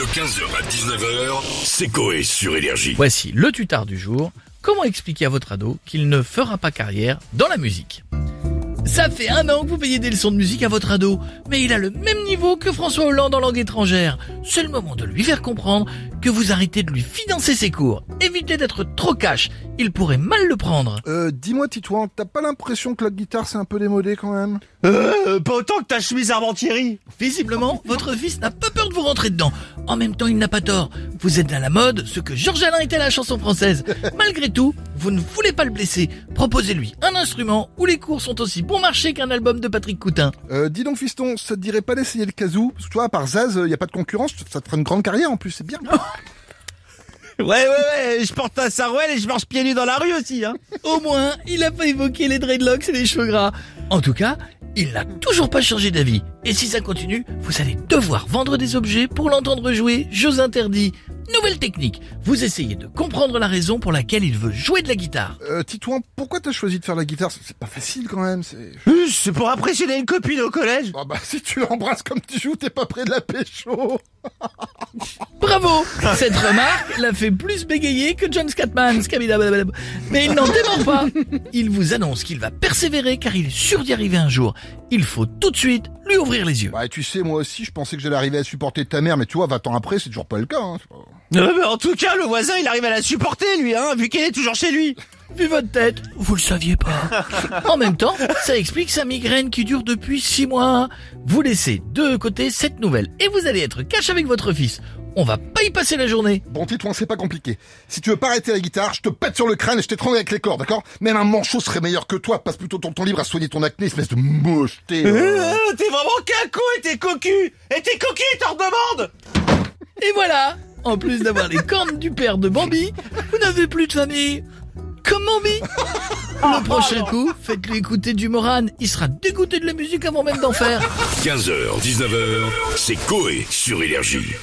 De 15h à 19h, c'est Coé sur Énergie. Voici le tutard du jour. Comment expliquer à votre ado qu'il ne fera pas carrière dans la musique? Ça fait un an que vous payez des leçons de musique à votre ado, mais il a le même niveau que François Hollande en langue étrangère. C'est le moment de lui faire comprendre que vous arrêtez de lui financer ses cours. Évitez d'être trop cash, il pourrait mal le prendre. Euh, dis-moi Titouan, t'as pas l'impression que la guitare c'est un peu démodé quand même? Euh, pas autant que ta chemise Armentieri. Visiblement, votre fils n'a pas peur de vous rentrer dedans. En même temps, il n'a pas tort. Vous êtes à la mode, ce que Georges Alain était à la chanson française. Malgré tout, vous ne voulez pas le blesser. Proposez-lui un instrument où les cours sont aussi bon marché qu'un album de Patrick Coutin. euh, Dis donc fiston, ça te dirait pas d'essayer le kazoo? Parce que toi, à part Zaz, il y a pas de concurrence, ça te fera une grande carrière en plus, c'est bien. Ouais, ouais, ouais, je porte un sarouel et je marche pieds nus dans la rue aussi, hein. Au moins, il a pas évoqué les dreadlocks et les cheveux gras. En tout cas, il n'a toujours pas changé d'avis. Et si ça continue, vous allez devoir vendre des objets pour l'entendre jouer jeux interdits. Nouvelle technique. Vous essayez de comprendre la raison pour laquelle il veut jouer de la guitare. Euh, Titouan, pourquoi t'as choisi de faire la guitare? C'est pas facile quand même, c'est... Euh, C'est pour impressionner une copine au collège. Ah bah si tu l'embrasses comme tu joues, t'es pas près de la pécho Bravo Cette remarque l'a fait plus bégayer que John Scatman. Mais il n'en dément pas. Il vous annonce qu'il va persévérer car il est sûr d'y arriver un jour. Il faut tout de suite ouvrir les yeux. Bah tu sais, moi aussi, je pensais que j'allais arriver à supporter ta mère, mais tu vois, 20 ans après, c'est toujours pas le cas. Hein. Euh, mais en tout cas, le voisin, il arrive à la supporter, lui, hein, vu qu'elle est toujours chez lui. Vu votre tête, vous le saviez pas. En même temps, ça explique sa migraine qui dure depuis six mois. Vous laissez de côté cette nouvelle et vous allez être cash avec votre fils. On va pas y passer la journée. Bon Titouan, c'est pas compliqué. Si tu veux pas arrêter la guitare, je te pète sur le crâne et je t'étrangle avec les cordes, d'accord? Même un manchot serait meilleur que toi, passe plutôt ton temps libre à soigner ton acné, espèce de mocheté. euh. Euh, t'es vraiment qu'un con et t'es cocu. Et t'es cocu, t'en redemandes. Et voilà En plus d'avoir les cornes du père de Bambi, vous n'avez plus de famille. Comme Bambi Le prochain coup, faites-lui écouter du Moran. Il sera dégoûté de la musique avant même d'en faire. 15h, 19h, c'est Coé sur Énergie.